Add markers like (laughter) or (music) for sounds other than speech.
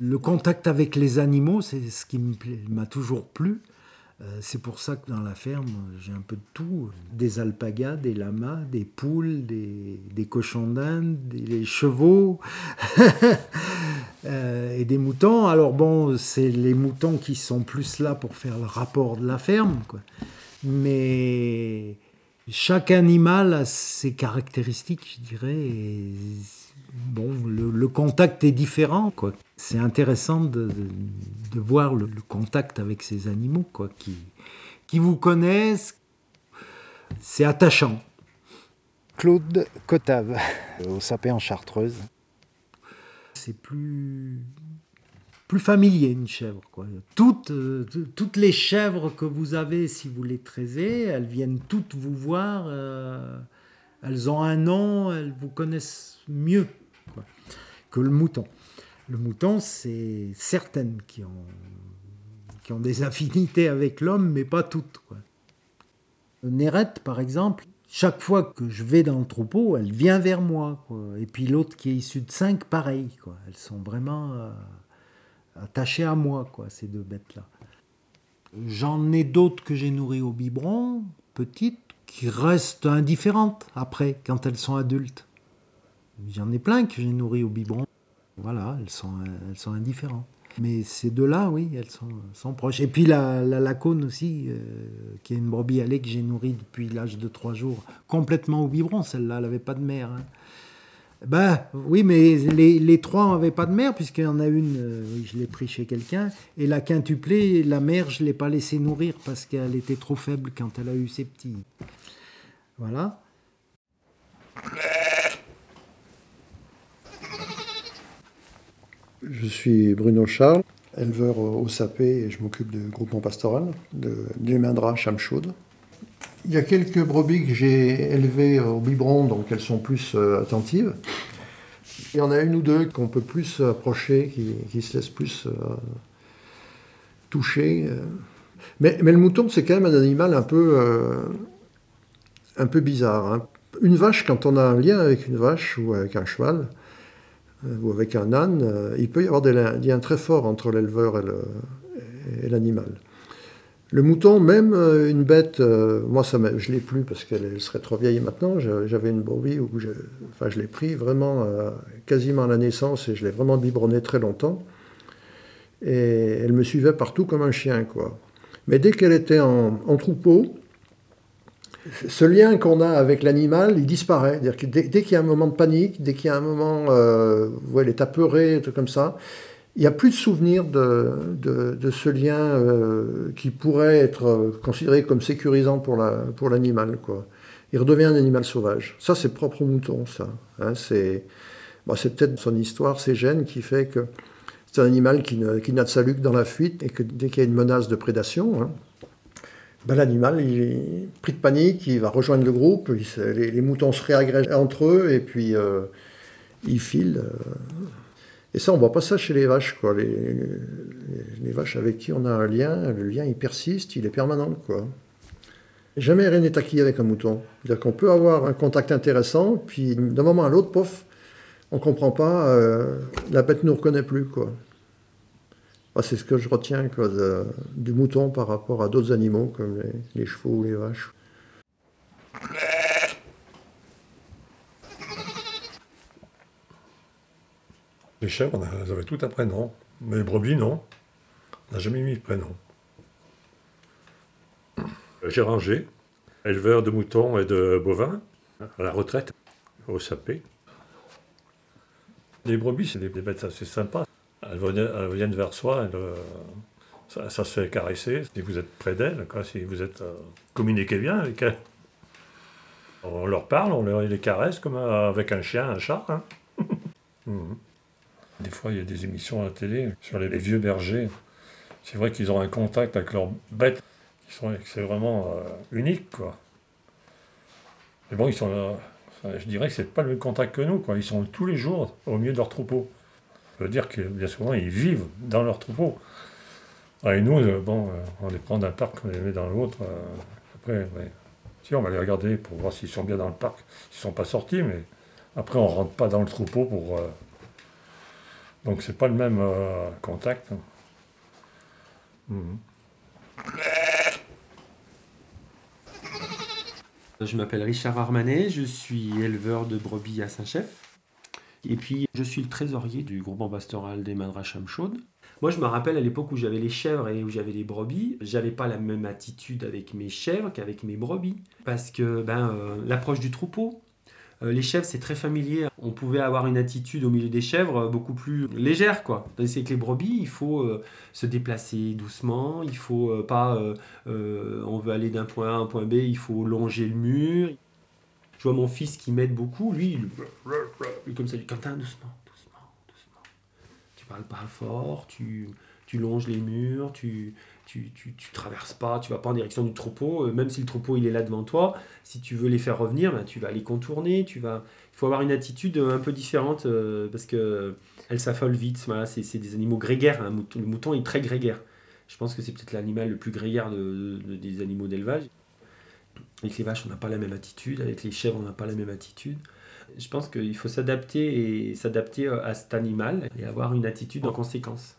Le contact avec les animaux, c'est ce qui m'a toujours plu. Euh, c'est pour ça que dans la ferme, j'ai un peu de tout. Des alpagas, des lamas, des poules, des, cochons d'Inde, des chevaux (laughs) euh, et des moutons. Alors bon, c'est les moutons qui sont plus là pour faire le rapport de la ferme. Quoi. Mais chaque animal a ses caractéristiques, je dirais. Bon, le, contact est différent. Quoi c'est intéressant de, voir le, contact avec ces animaux quoi, qui, qui vous connaissent. C'est attachant. Claude Cotave, au Sapé en Chartreuse. C'est plus, plus familier une chèvre. Quoi. Toutes, euh, toutes les chèvres que vous avez, si vous les traisez, elles viennent toutes vous voir. Euh, elles ont un nom, elles vous connaissent mieux le mouton. Le mouton, c'est certaines qui ont, qui ont des (laughs) affinités avec l'homme, mais pas toutes. Nérette, par exemple, chaque fois que je vais dans le troupeau, elle vient vers moi. Et puis l'autre qui est issue de cinq, pareil. Elles sont vraiment euh, attachées à moi, ces deux bêtes-là. J'en ai d'autres que j'ai nourries au biberon, petites, qui restent indifférentes après, quand elles sont adultes. J'en ai plein que j'ai nourries au biberon. Voilà, elles sont, elles sont indifférentes. Mais ces deux-là, oui, elles sont, sont, proches. Et puis la, la lacone aussi, euh, qui est une brebis allée que j'ai nourrie depuis l'âge de trois jours, complètement au biberon. Celle-là, elle n'avait pas de mère. Hein. Ben oui, mais les, les trois n'avaient pas de mère, puisqu'il y en a une, euh, je l'ai pris chez quelqu'un, et la quintuplée, la mère, je ne l'ai pas laissée nourrir parce qu'elle était trop faible quand elle a eu ses petits. Voilà. Je suis Bruno Charles, éleveur au Sapé et je m'occupe du groupement pastoral de Lémindra Chamchaude. Il y a quelques brebis que j'ai élevées au biberon, donc elles sont plus euh, attentives. Il y en a une ou deux qu'on peut plus approcher, qui, se laissent plus euh, toucher. Euh. Mais, le mouton, c'est quand même un animal un peu, un peu bizarre. Hein. Une vache, quand on a un lien avec une vache ou avec un cheval, ou avec un âne, euh, il peut y avoir des liens très forts entre l'éleveur et l'animal. Le mouton, même euh, une bête, moi ça je l'ai plus parce qu'elle serait trop vieille maintenant. J'avais une brebis où je, enfin, je l'ai pris vraiment quasiment à la naissance et je l'ai vraiment biberonné très longtemps. Et elle me suivait partout comme un chien, quoi. Mais dès qu'elle était en troupeau, ce lien qu'on a avec l'animal, il disparaît. Que dès, qu'il y a un moment de panique, dès qu'il y a un moment euh, où elle est apeurée, tout comme ça, il n'y a plus de souvenir de, de, ce lien euh, qui pourrait être considéré comme sécurisant pour l'animal. La, pour il redevient un animal sauvage. Ça, c'est propre au mouton, ça. Hein, c'est peut-être son histoire, ses gènes, qui fait que c'est un animal qui, qui n'a de salut que dans la fuite et que dès qu'il y a une menace de prédation, hein, ben, l'animal, il est pris de panique, il va rejoindre le groupe, les, moutons se réagrègent entre eux et puis euh, ils filent. Euh. Et ça, on voit pas ça chez les vaches. Quoi. Les, vaches avec qui on a un lien, le lien il persiste, il est permanent. Quoi. Jamais rien n'est acquis avec un mouton. C'est-à-dire qu'on peut avoir un contact intéressant, puis d'un moment à l'autre, pof, on comprend pas, euh, la bête ne nous reconnaît plus. Ah, c'est ce que je retiens du mouton par rapport à d'autres animaux comme les, chevaux ou les vaches. Les chèvres, elles avaient tout un prénom. Mais les brebis, non. On n'a jamais mis de prénom. Géranger, éleveur de moutons et de bovins, à la retraite, au sapé. Les brebis, c'est des bêtes assez sympas. Elles viennent, vers soi, euh, ça, se fait caresser. Si vous êtes près d'elles, si vous êtes euh, communiquez bien avec elles. On leur parle, on leur, les caresse comme avec un chien, un chat. Hein. (laughs) Mhm. Des fois, il y a des émissions à la télé sur les, vieux bergers. C'est vrai qu'ils ont un contact avec leurs bêtes. C'est vraiment euh, unique, quoi. Mais bon, ils sont, je dirais que c'est pas le même contact que nous, quoi. Ils sont tous les jours au milieu de leur troupeau. Veut dire que bien souvent, ils vivent dans leur troupeau. Et nous, euh, bon, euh, on les prend d'un parc, on les met dans l'autre. Euh, après, si, on va les regarder pour voir s'ils sont bien dans le parc. Ils ne sont pas sortis, mais après, on ne rentre pas dans le troupeau pour. Donc c'est pas le même contact. Mhm. Je m'appelle Richard Armanet, je suis éleveur de brebis à Saint-Chef. Et puis, je suis le trésorier du groupement pastoral des Madracham Chaudes. Moi, je me rappelle à l'époque où j'avais les chèvres et où j'avais les brebis, j'avais pas la même attitude avec mes chèvres qu'avec mes brebis. Parce que ben, euh, l'approche du troupeau, euh, les chèvres, c'est très familier. On pouvait avoir une attitude au milieu des chèvres euh, beaucoup plus légère, quoi. C'est que les brebis, il faut se déplacer doucement, il faut pas... on veut aller d'un point A à un point B, il faut longer le mur. Je vois mon fils qui m'aide beaucoup, lui, il, comme ça, il dit, Quentin, doucement, doucement, doucement. Tu parles pas fort, tu, longes les murs, tu, tu, traverses pas, tu vas pas en direction du troupeau, euh, même si le troupeau il est là devant toi, si tu veux les faire revenir, ben, tu vas les contourner, tu vas... il faut avoir une attitude un peu différente euh, parce que elles s'affolent vite, c'est des animaux grégaires, hein. le mouton est très grégaire. Je pense que c'est peut-être l'animal le plus grégaire de, des animaux d'élevage. Avec les vaches, on n'a pas la même attitude, avec les chèvres, on n'a pas la même attitude. Je pense qu'il faut s'adapter et s'adapter à cet animal et avoir une attitude en conséquence.